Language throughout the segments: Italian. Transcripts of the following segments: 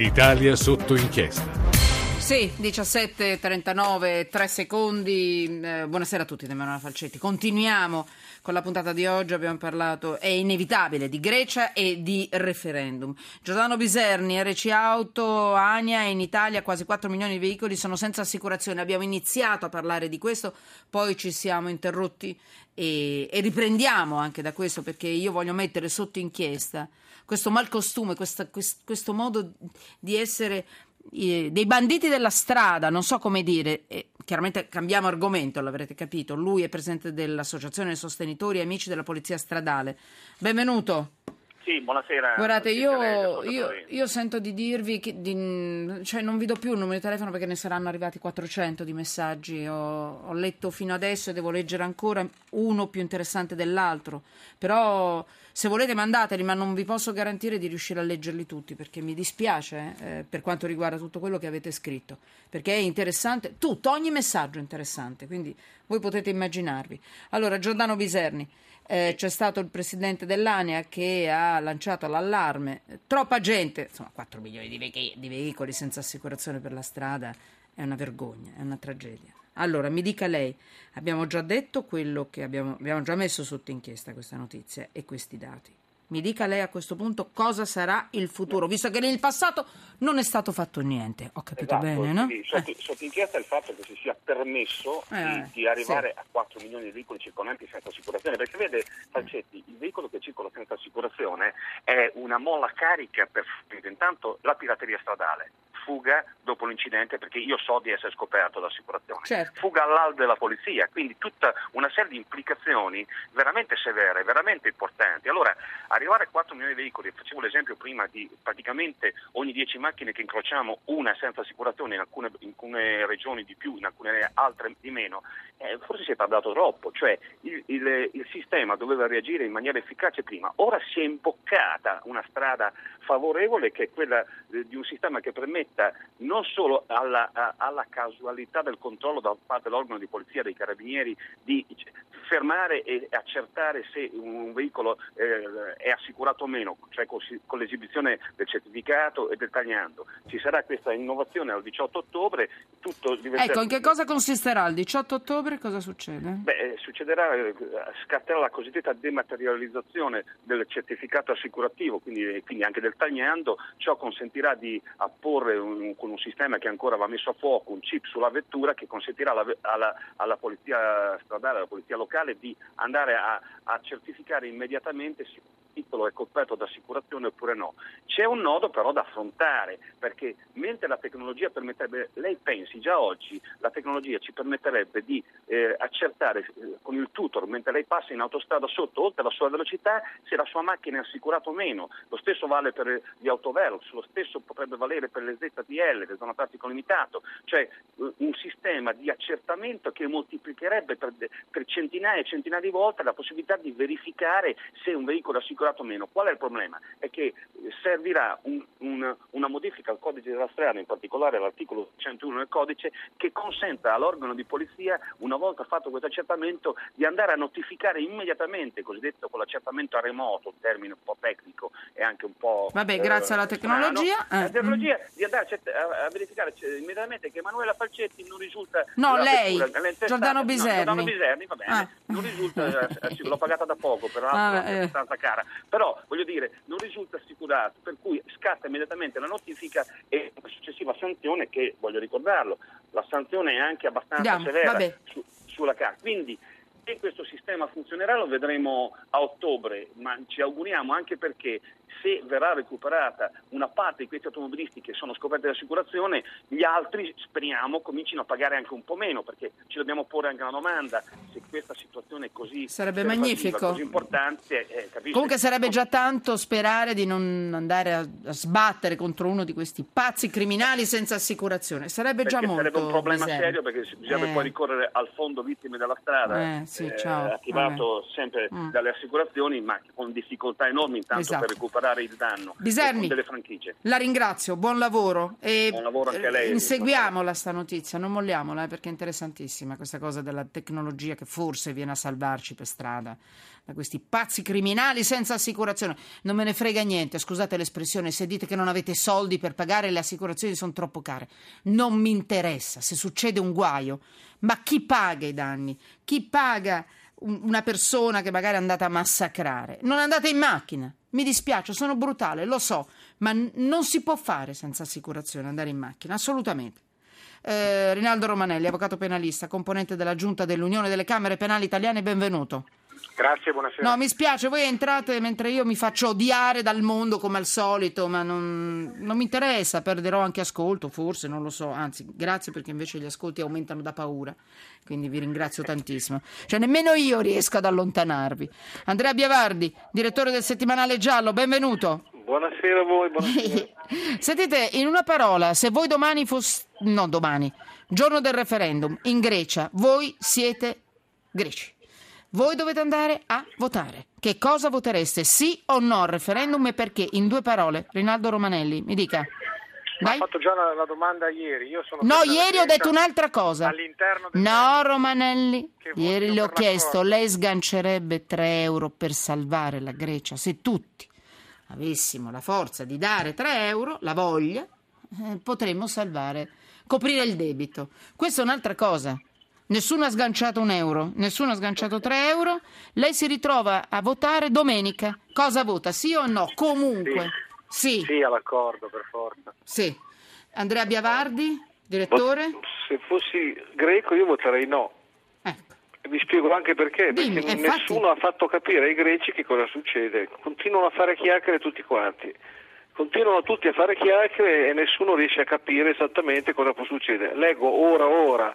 Italia sotto inchiesta. Sì, 17.39, 3 secondi. Eh, buonasera a tutti da Emanuele Falcetti. Continuiamo con la puntata di oggi. Abbiamo parlato, è inevitabile, di Grecia e di referendum. Giordano Biserni, RC Auto, Ania, in Italia quasi 4 milioni di veicoli sono senza assicurazione. Abbiamo iniziato a parlare di questo, poi ci siamo interrotti e, e riprendiamo anche da questo perché io voglio mettere sotto inchiesta questo malcostume, questa, questo, questo modo di essere dei banditi della strada, non so come dire, e chiaramente cambiamo argomento, l'avrete capito. Lui è presidente dell'Associazione Sostenitori e Amici della Polizia Stradale. Benvenuto. Sì, buonasera. Guardate, io, io, io, sento di dirvi che di, cioè non vi do più il numero di telefono perché ne saranno arrivati 400 di messaggi. Ho, ho letto fino adesso e devo leggere ancora uno più interessante dell'altro. Però se volete mandateli, ma non vi posso garantire di riuscire a leggerli tutti perché mi dispiace eh, per quanto riguarda tutto quello che avete scritto. Perché è interessante, tutto, ogni messaggio è interessante, quindi voi potete immaginarvi. Allora, Giordano Biserni. Eh, c'è stato il presidente dell'ANEA che ha lanciato l'allarme. Troppa gente, insomma 4 milioni di, ve- di veicoli senza assicurazione per la strada, è una vergogna, è una tragedia. Allora, mi dica lei, abbiamo già detto quello che abbiamo, abbiamo già messo sotto inchiesta questa notizia e questi dati. Mi dica lei a questo punto cosa sarà il futuro, visto che nel passato non è stato fatto niente. Ho capito esatto, bene, no? Sì, sotto, eh. sotto inchiesta il fatto che si sia permesso eh, di, di, arrivare sì. a 4 milioni di veicoli circolanti senza assicurazione, perché vede Falcetti, il veicolo che circola senza assicurazione è una molla carica per intanto la pirateria stradale fuga dopo l'incidente perché io so di essere scoperto dall'assicurazione, certo. fuga all'alto della polizia, quindi tutta una serie di implicazioni veramente severe, veramente importanti. Allora, arrivare a 4 milioni di veicoli, facevo l'esempio prima di praticamente ogni 10 macchine che incrociamo una senza assicurazione in alcune, in alcune regioni di più, in alcune altre di meno, eh, forse si è parlato troppo, cioè il, il, il sistema doveva reagire in maniera efficace prima, ora si è imboccata una strada favorevole che è quella eh, di un sistema che permetta non solo alla, alla casualità del controllo da parte dell'organo di polizia dei carabinieri di fermare e accertare se un veicolo eh, è assicurato o meno, cioè con, con, l'esibizione del certificato e del tagliando. Ci sarà questa innovazione al 18 ottobre. Tutto diventerà... Ecco, in che cosa consisterà il 18 ottobre? Cosa succede? Beh, eh, succederà, eh, scatterà la cosiddetta dematerializzazione del certificato assicurativo, quindi, quindi anche del tagliando. Ciò consentirà di apporre un, con un sistema che ancora va messo a fuoco, un chip sulla vettura che consentirà alla, alla, alla polizia stradale, alla polizia locale di andare a, a certificare immediatamente titolo è coperto da assicurazione oppure no. C'è un nodo però da affrontare, perché mentre la tecnologia permetterebbe, lei pensi già oggi, la tecnologia ci permetterebbe di eh, accertare eh, con il tutor, mentre lei passa in autostrada sotto, oltre la sua velocità, se la sua macchina è assicurata o meno. Lo stesso vale per gli autovelox, lo stesso potrebbe valere per le ZTL, le zone traffico limitato, cioè eh, un sistema di accertamento che moltiplicherebbe per, per centinaia e centinaia di volte la possibilità di verificare se un veicolo assicurato o meno. Qual è il problema? È che eh, servirà un, un, una modifica al codice della strada, in particolare all'articolo 101 del codice, che consenta all'organo di polizia, una volta fatto questo accertamento, di andare a notificare immediatamente, cosiddetto con l'accertamento a remoto, un termine un po' tecnico e anche un po'... Vabbè, eh, grazie alla tecnologia. Strano, eh. La tecnologia mm. di andare a, a, verificare immediatamente che Emanuela Falcetti non risulta... No, lei, Giordano Biserni. No, Giordano Biserni, va bene. Ah non risulta, eh, l'ho pagata da poco, peraltro ah, è abbastanza cara, però voglio dire, non risulta assicurato, per cui scatta immediatamente la notifica e una successiva sanzione che, voglio ricordarlo, la sanzione è anche abbastanza Andiamo, severa su, sulla carta. Quindi se questo sistema funzionerà lo vedremo a ottobre, ma ci auguriamo anche perché se verrà recuperata una parte di questi automobilisti che sono scoperti dall'assicurazione, gli altri speriamo comincino a pagare anche un po' meno, perché ci dobbiamo porre anche una domanda, se questa situazione è così, sarebbe magnifico. così importante, eh, Comunque sarebbe già tanto sperare di non andare a, a, sbattere contro uno di questi pazzi criminali senza assicurazione, sarebbe perché già molto sarebbe un problema miseria. serio perché bisogna eh. poi ricorrere al fondo vittime della strada eh, sì. Sì, eh, ciao. attivato sempre Mm. dalle assicurazioni, ma con difficoltà enormi intanto Esatto. per recuperare il danno Biserni. delle franchigie. La ringrazio, buon lavoro. E Buon lavoro anche a lei. eh, Inseguiamola sta notizia, non molliamola eh, perché è interessantissima questa cosa della tecnologia che forse viene a salvarci per strada da questi pazzi criminali senza assicurazione. Non me ne frega niente, scusate l'espressione, se dite che non avete soldi per pagare le assicurazioni sono troppo care. Non mi interessa se succede un guaio, ma chi paga i danni? Chi paga un- una persona che magari è andata a massacrare? Non andate in macchina. Mi dispiace, sono brutale, lo so, ma non si può fare senza assicurazione andare in macchina, assolutamente. Eh, Rinaldo Romanelli, avvocato penalista, componente della Giunta dell'Unione delle Camere Penali Italiane, benvenuto. Grazie, buonasera. No, mi spiace, voi entrate mentre io mi faccio odiare dal mondo come al solito, ma non, non mi interessa, perderò anche ascolto, forse, non lo so, anzi, grazie perché invece gli ascolti aumentano da paura, quindi vi ringrazio tantissimo. Cioè, nemmeno io riesco ad allontanarvi. Andrea Biavardi, direttore del settimanale Giallo, benvenuto. Buonasera a voi, buonasera. Sentite, in una parola, se voi domani foste... no, domani, giorno del referendum, in Grecia, voi siete greci. Voi dovete andare a votare. Che cosa votereste? Sì o no al referendum e perché? In due parole. Rinaldo Romanelli, mi dica. Ho Dai. fatto già la, la domanda ieri. Io sono No, ieri ho detto un'altra cosa. No, Romanelli, ieri le ho chiesto, lei sgancerebbe 3 euro per salvare la Grecia? Se tutti avessimo la forza di dare 3 euro, la voglia, eh, potremmo salvare, coprire il debito. Questa è un'altra cosa. Nessuno ha sganciato un euro, nessuno ha sganciato 3 euro. Lei si ritrova a votare domenica. Cosa vota? Sì o no? Comunque. Sì, Sì, all'accordo, per forza. sì. Andrea Biavardi, direttore? Se fossi greco io voterei no. Ecco. Vi spiego anche perché. Dimmi, perché infatti- nessuno ha fatto capire ai greci che cosa succede. Continuano a fare chiacchiere tutti quanti. Continuano tutti a fare chiacchiere e nessuno riesce a capire esattamente cosa può succedere. Leggo ora ora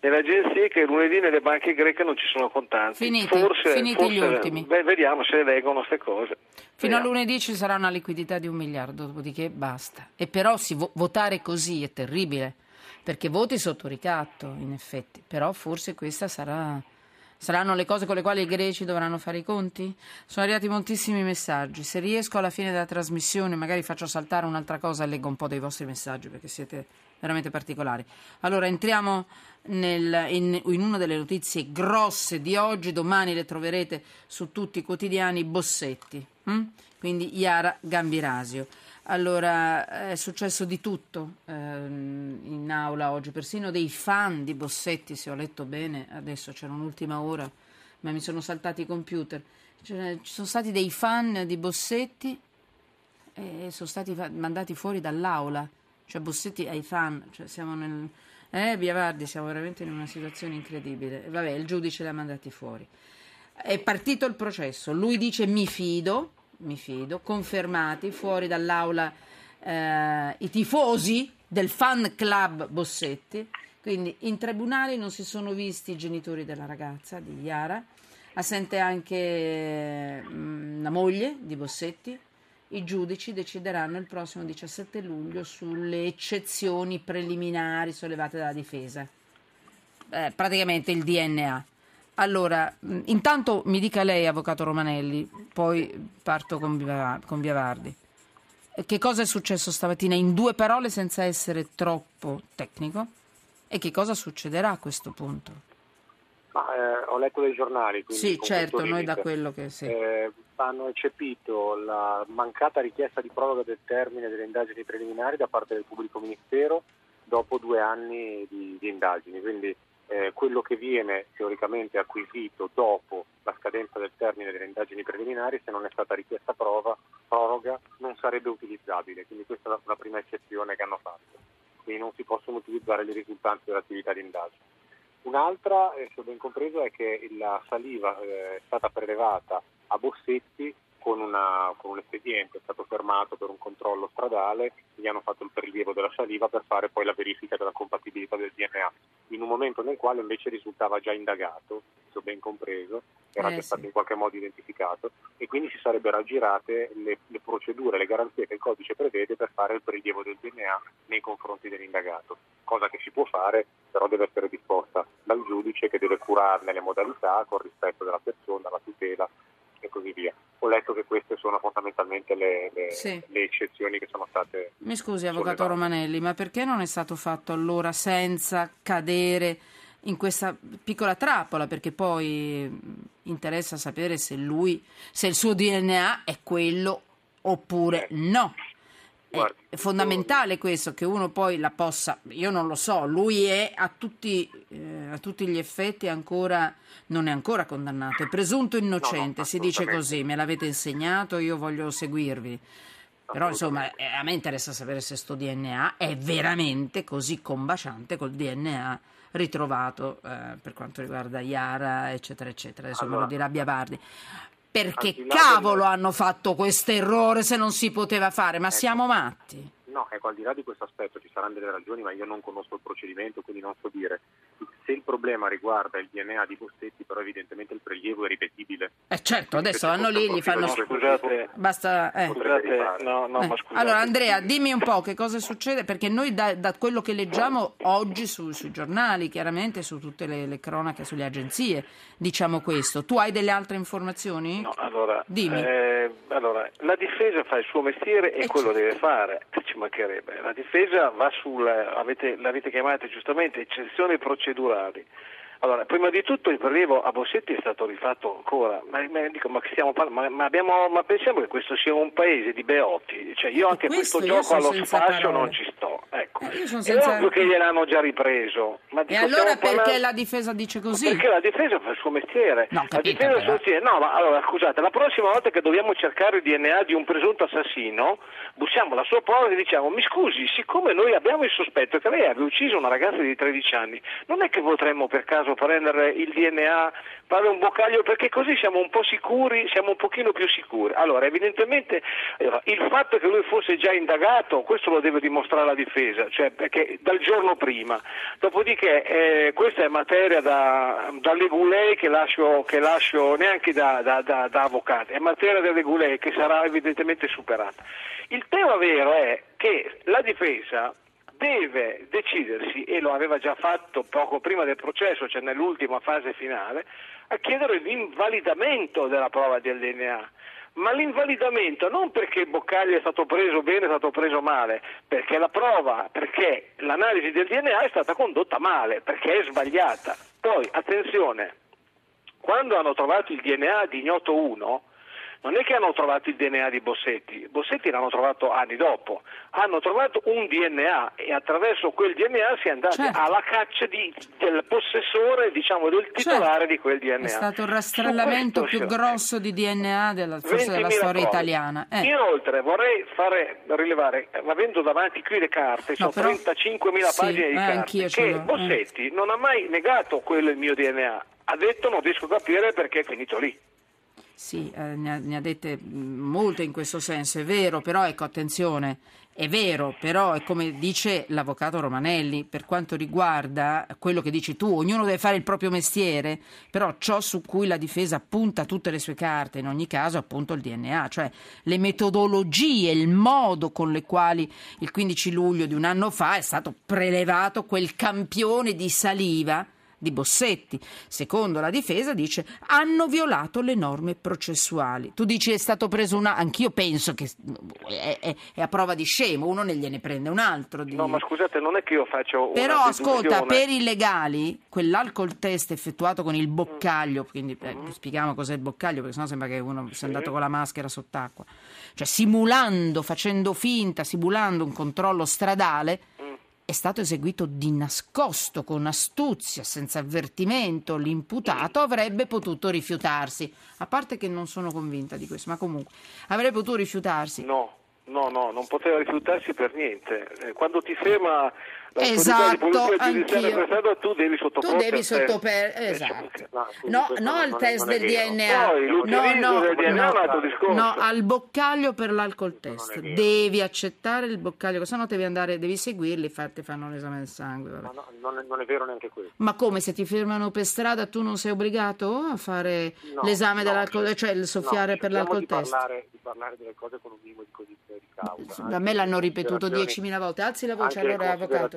nelle agenzie che lunedì nelle banche greche non ci sono contanti. Finiti, forse, finiti forse- gli ultimi. beh, vediamo se leggono queste cose. Fino a Vediamo. lunedì ci sarà una liquidità di un miliardo, dopodiché basta. E però si vo- votare così è terribile, perché voti sotto ricatto, in effetti. Però forse questa sarà... Saranno le cose con le quali i greci dovranno fare i conti? Sono arrivati moltissimi messaggi. Se riesco alla fine della trasmissione, magari faccio saltare un'altra cosa e leggo un po' dei vostri messaggi perché siete veramente particolari. Allora entriamo nel- in, in una delle notizie grosse di oggi. Domani le troverete su tutti i quotidiani Bossetti. hm? Quindi Iara Gambirasio. Allora, è successo di tutto ehm, in aula oggi, persino dei fan di Bossetti, se ho letto bene, adesso c'era un'ultima ora, ma mi sono saltati i computer. Cioè, ci sono stati dei fan di Bossetti e sono stati fa- mandati fuori dall'aula. Cioè Bossetti ai fan, cioè siamo nel... Eh, Biavardi, siamo veramente in una situazione incredibile. Vabbè, il giudice li ha mandati fuori. È partito il processo, lui dice mi fido, mi fido, confermati fuori dall'aula eh, i tifosi del fan club Bossetti, quindi in tribunale non si sono visti i genitori della ragazza, di Iara, assente anche mm, la moglie di Bossetti, i giudici decideranno il prossimo 17 luglio sulle eccezioni preliminari sollevate dalla difesa. Eh, praticamente il DNA. Allora, mh, intanto mi dica lei, avvocato Romanelli, poi parto con, Bia- con Biavardi. Eh, Che cosa è successo stamattina in due parole senza essere troppo tecnico? E che cosa succederà a questo punto? Ma, eh, ho letto dei giornali. quindi Sì, certo, noi da quello che sì. Eh, hanno eccepito la mancata richiesta di proroga del termine delle indagini preliminari da parte del pubblico ministero dopo due anni di, di indagini. Quindi eh, quello che viene teoricamente acquisito dopo la scadenza del termine delle indagini preliminari, se non è stata richiesta prova, proroga, non sarebbe utilizzabile. Quindi questa è la, prima eccezione che hanno fatto. Quindi non si possono utilizzare le risultanze dell'attività di indagine. Un'altra, eh, se ho ben compreso, è che la saliva eh, è stata prelevata a Bossetti con, una, con, un espediente, è stato fermato per un controllo stradale, gli hanno fatto il prelievo della saliva per fare poi la verifica della compatibilità del DNA, in un momento nel quale invece risultava già indagato, se ho ben compreso, era eh, già stato in qualche modo identificato e quindi si sarebbero aggirate le, le procedure, le garanzie che il codice prevede per fare il prelievo del DNA nei confronti dell'indagato, cosa che si può fare però deve essere disposta dal giudice che deve curarne le modalità con rispetto della persona, la tutela e così via. Ho letto che queste sono fondamentalmente le, le, sì. le eccezioni che sono state. Mi scusi, Avvocato sollevate. Romanelli, ma perché non è stato fatto allora senza cadere in questa piccola trappola? Perché poi interessa sapere se lui, se il suo DNA è quello oppure no. Guardi, è fondamentale questo, che uno poi la possa, io non lo so, lui è a tutti, eh, a tutti gli effetti ancora, non è ancora condannato, è presunto innocente, no, no, si dice così, me l'avete insegnato, io voglio seguirvi. Però insomma eh, a me interessa sapere se sto DNA è veramente così combaciante col DNA ritrovato eh, per quanto riguarda Iara, eccetera, eccetera. Adesso allora, me lo dirà Biabardi perché cavolo del... hanno fatto questo errore se non si poteva fare? Ma ecco. siamo matti? No, ecco, al di là di questo aspetto ci saranno delle ragioni, ma io non conosco il procedimento, quindi non so dire. Se il problema riguarda il DNA di Bossetti, però evidentemente il prelievo è ripetibile. Eh certo, adesso vanno lì e gli fanno... Scusate, Basta... Eh. Scusate, no, no, eh. ma scusate. Allora Andrea, dimmi un po' che cosa succede, perché noi da, da quello che leggiamo oggi su, sui giornali, chiaramente su tutte le, le, cronache, sulle agenzie, diciamo questo. Tu hai delle altre informazioni? No, allora... Dimmi. Eh, allora, la difesa fa il suo mestiere e, e quello certo. deve fare, ci mancherebbe. La difesa va sul, avete, l'avete chiamata giustamente, eccezioni procedurali. Allora, prima di tutto il prelievo a Bossetti è stato rifatto ancora, ma, ma, dico, ma, ma, ma abbiamo, pensiamo che questo sia un paese di beoti, cioè io anche questo, questo gioco allo spazio non ci sto. Ecco. Eh, senza... È ovvio che gliel'hanno già ripreso. Ma dico, e allora perché parlando... la difesa dice così? Perché la difesa fa il suo mestiere. No, capito, la difesa fa il suo mestiere. No, ma allora scusate, la prossima volta che dobbiamo cercare il DNA di un presunto assassino, bussiamo la sua porta e diciamo mi scusi, siccome noi abbiamo il sospetto che lei abbia ucciso una ragazza di 13 anni, non è che potremmo per caso prendere il DNA, fare un boccaglio, perché così siamo un po' sicuri, siamo un pochino più sicuri. Allora, evidentemente il fatto che lui fosse già indagato, questo lo deve dimostrare la difesa, cioè perché dal giorno prima. Dopodiché eh, questa è materia da, da legulei che lascio, che lascio neanche da, da, da, da avvocati, è materia da legulei che sarà evidentemente superata. Il tema vero è che la difesa deve decidersi, e lo aveva già fatto poco prima del processo, cioè nell'ultima fase finale, a chiedere l'invalidamento della prova del DNA. Ma l'invalidamento non perché il Boccaglio è stato preso bene, è stato preso male, perché la prova, perché l'analisi del DNA è stata condotta male, perché è sbagliata. Poi, attenzione, quando hanno trovato il DNA di Ignoto 1, non è che hanno trovato il DNA di Bossetti, Bossetti l'hanno trovato anni dopo, hanno trovato un DNA e attraverso quel DNA si è andati certo. alla caccia di, del possessore, diciamo del titolare certo. di quel DNA. È stato il rastrellamento più grosso di DNA della, della storia prove. italiana. Eh. Inoltre vorrei fare rilevare, avendo davanti qui le carte, no, sono però... 35.000 sì, pagine di eh, carte, che eh. Bossetti non ha mai negato quello il mio DNA, ha detto non riesco a capire perché è finito lì. Sì, eh, ne, ha, ne, ha, dette molte in questo senso, è vero, però ecco attenzione, è vero, però è come dice l'avvocato Romanelli, per quanto riguarda quello che dici tu, ognuno deve fare il proprio mestiere, però ciò su cui la difesa punta tutte le sue carte, in ogni caso appunto il DNA, cioè le metodologie, il modo con le quali il 15 luglio di un anno fa è stato prelevato quel campione di saliva di Bossetti. Secondo la difesa dice hanno violato le norme processuali. Tu dici è stato preso una... Anch'io penso che è, è, è a prova di scemo, uno ne gliene prende un altro. Di... No, ma scusate, non è che io faccio Però ascolta, per i legali, quell'alcol test effettuato con il boccaglio, quindi eh, mm-hmm. spieghiamo cos'è il boccaglio, perché sennò sembra che uno sia andato con la maschera sott'acqua. Cioè simulando, facendo finta, simulando un controllo stradale è stato eseguito di nascosto, con astuzia, senza avvertimento, l'imputato avrebbe potuto rifiutarsi. A parte che non sono convinta di questo, ma comunque avrebbe potuto rifiutarsi. No. No, no, non poteva rifiutarsi per niente. Eh, quando ti ferma esatto, anch'io. tu devi sottoporre. Tu devi sottoporre, esatto. No, no al test del DNA. no, no, del DNA no, no, al boccaglio per l'alcol test. Devi accettare il boccaglio, se no devi andare, devi seguirli, farti fanno l'esame del sangue. No, no, non, è, non, è, vero neanche questo. Ma come se ti fermano per strada tu non sei obbligato a fare l'esame dell'alcol, cioè il soffiare per l'alcol test? Parlare, di parlare delle cose con un minimo di cognizione causa. Da me l'hanno ripetuto 10.000 volte. Alzi la voce allora, avvocato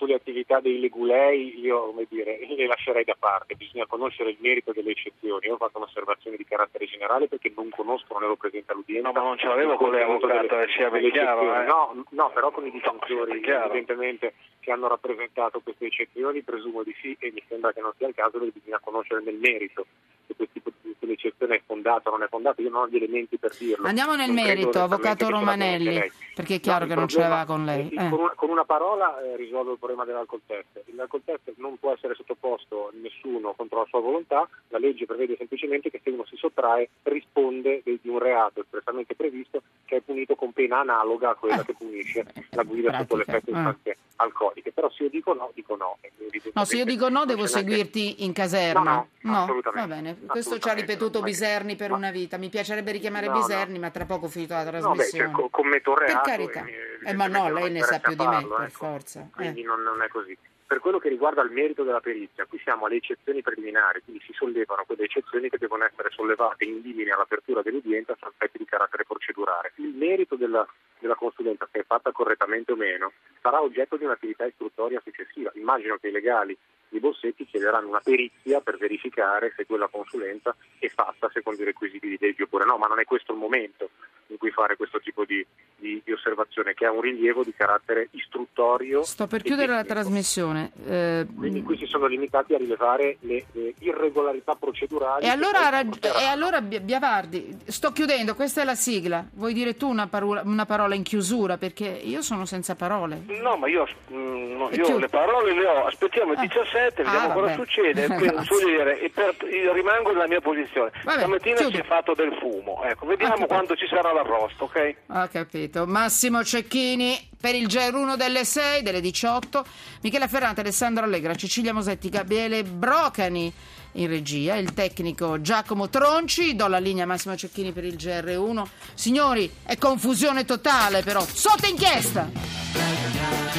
sulle attività dei legulei io come dire, le lascerei da parte, bisogna conoscere il merito delle eccezioni. Io ho fatto un'osservazione di carattere generale perché non conosco, non ero presente all'udienza. No, ma non ce l'avevo con lei avvocato, delle, sia ben chiaro. Eh. No, no, però con i difensori no, evidentemente che hanno rappresentato queste eccezioni, presumo di sì e mi sembra che non sia il caso perché bisogna conoscere nel merito se questo tipo di eccezione è fondata o non è fondata, io non ho gli elementi per dirlo. Andiamo nel non merito, avvocato Romanelli, perché è chiaro no, che non ce l'aveva con lei. Eh. Con, una, con, una, parola eh, risolvo il problema dell'alcol test. L'alcol test non può essere sottoposto a nessuno contro la sua volontà, la legge prevede semplicemente che se uno si sottrae risponde di un reato espressamente previsto che è punito con pena analoga a quella eh. che punisce la guida sotto l'effetto di sostanze alcoliche. Però se io dico no, dico no. No, se io dico no devo seguirti in caserma. No, no, va bene. Questo ci ha ripetuto Biserni per una vita. Mi piacerebbe richiamare no, Biserni, no. ma tra poco ho finito la trasmissione. No, beh, cioè, commetto reato. Per carità. Eh, ma no, lei ne sa più di me, ecco. per forza. Quindi eh. non, non è così. Per quello che riguarda il merito della perizia, qui siamo alle eccezioni preliminari, quindi si sollevano quelle eccezioni che devono essere sollevate in limine all'apertura dell'udienza su aspetti di carattere procedurale. Il merito della, della consulenza, se è fatta correttamente o meno, sarà oggetto di un'attività istruttoria successiva. Immagino che i legali di Bossetti chiederanno una perizia per verificare se quella consulenza è fatta secondo i requisiti di legge oppure no, ma non è questo il momento in cui fare questo tipo di che ha un rilievo di carattere istruttorio. Sto per chiudere la trasmissione. Eh, Quindi qui si sono limitati a rilevare le, le irregolarità procedurali. E allora, rag- e allora, Biavardi, sto chiudendo, questa è la sigla. Vuoi dire tu una parola, una parola in chiusura? Perché io sono senza parole. No, ma io, mh, no, io le parole le ho. Aspettiamo il 17, ah. vediamo ah, cosa succede. Dire, per, rimango nella mia posizione. Vabbè, Stamattina chiudi. si è fatto del fumo. Ecco, vediamo quando ci sarà l'arrosto, ok? Ho capito. Massimo Cecchini per il GR1 delle 6, delle 18. Michele Ferrante, Alessandro Allegra, Cecilia Mosetti, Gabriele Brocani in regia, il tecnico Giacomo Tronci, do la linea Massimo Cecchini per il GR1. Signori, è confusione totale però, sotto inchiesta!